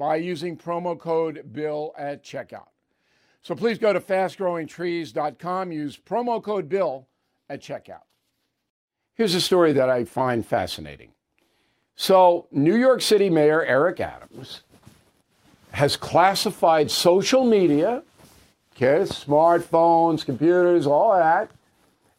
by using promo code BILL at checkout. So please go to fastgrowingtrees.com, use promo code BILL at checkout. Here's a story that I find fascinating. So, New York City Mayor Eric Adams has classified social media, okay, smartphones, computers, all that,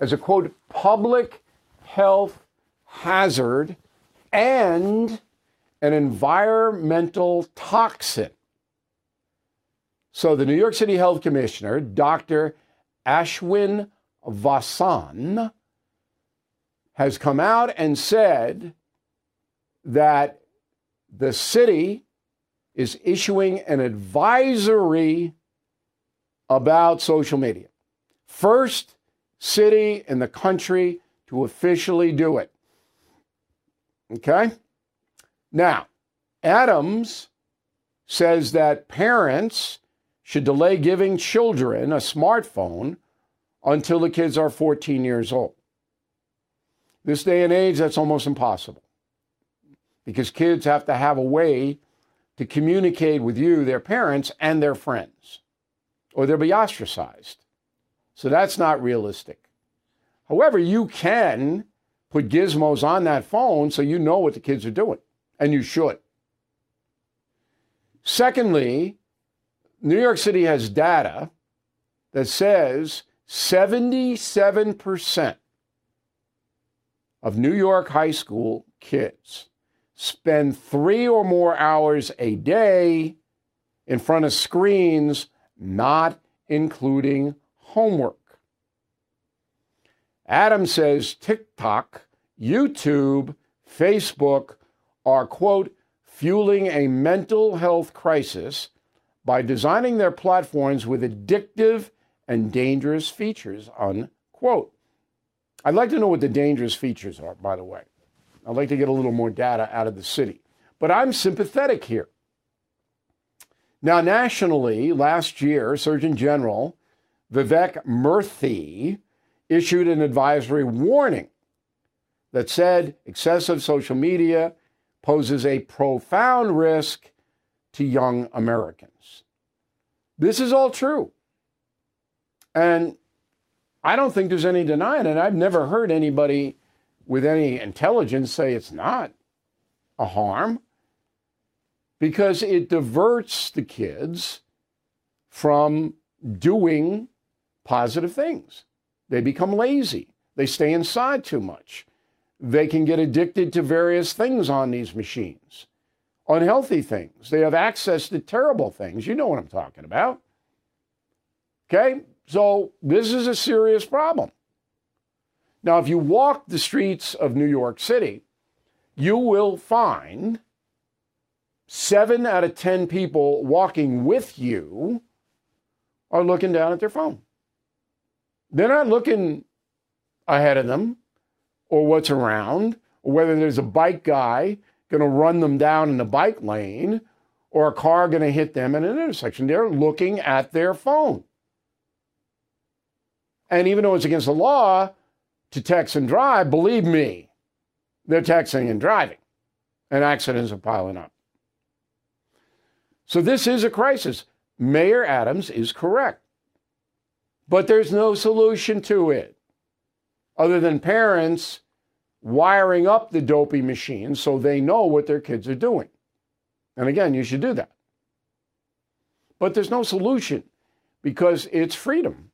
as a quote, public health hazard and an environmental toxin. So the New York City Health Commissioner, Dr. Ashwin Vasan, has come out and said that the city is issuing an advisory about social media. First city in the country to officially do it. Okay? Now, Adams says that parents should delay giving children a smartphone until the kids are 14 years old. This day and age, that's almost impossible because kids have to have a way to communicate with you, their parents, and their friends, or they'll be ostracized. So that's not realistic. However, you can put gizmos on that phone so you know what the kids are doing and you should. Secondly, New York City has data that says 77% of New York high school kids spend three or more hours a day in front of screens, not including homework. Adam says TikTok, YouTube, Facebook, are, quote, fueling a mental health crisis by designing their platforms with addictive and dangerous features, unquote. I'd like to know what the dangerous features are, by the way. I'd like to get a little more data out of the city. But I'm sympathetic here. Now, nationally, last year, Surgeon General Vivek Murthy issued an advisory warning that said excessive social media poses a profound risk to young Americans. This is all true. And I don't think there's any denying it. I've never heard anybody with any intelligence say it's not a harm because it diverts the kids from doing positive things. They become lazy. They stay inside too much. They can get addicted to various things on these machines, unhealthy things. They have access to terrible things. You know what I'm talking about. Okay? So this is a serious problem. Now, if you walk the streets of New York City, you will find seven out of 10 people walking with you are looking down at their phone. They're not looking ahead of them or what's around, or whether there's a bike guy going to run them down in the bike lane or a car going to hit them in an intersection. They're looking at their phone. And even though it's against the law to text and drive, believe me, they're texting and driving, and accidents are piling up. So this is a crisis. Mayor Adams is correct. But there's no solution to it other than parents wiring up the dopey machine so they know what their kids are doing. And again, you should do that. But there's no solution because it's freedom.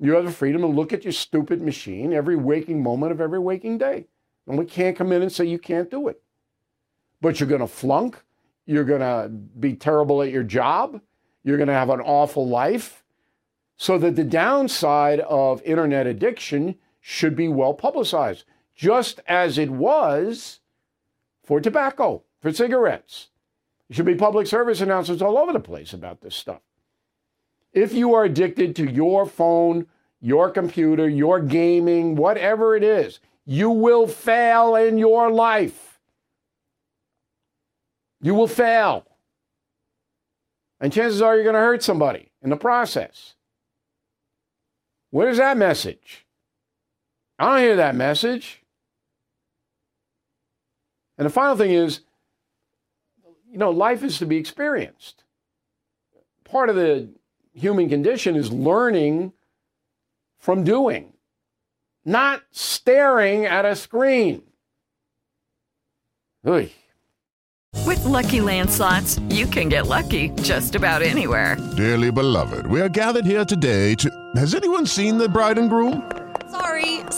You have the freedom to look at your stupid machine every waking moment of every waking day. And we can't come in and say you can't do it. But you're going to flunk. You're going to be terrible at your job. You're going to have an awful life. So that the downside of internet addiction should be well publicized, just as it was for tobacco, for cigarettes. There should be public service announcements all over the place about this stuff. If you are addicted to your phone, your computer, your gaming, whatever it is, you will fail in your life. You will fail. And chances are you're going to hurt somebody in the process. Where's that message? I don't hear that message. And the final thing is, you know, life is to be experienced. Part of the human condition is learning from doing, not staring at a screen. Oy. With LuckyLand Slots, you can get lucky just about anywhere. Dearly beloved, we are gathered here today to. Has anyone seen the bride and groom? Sorry,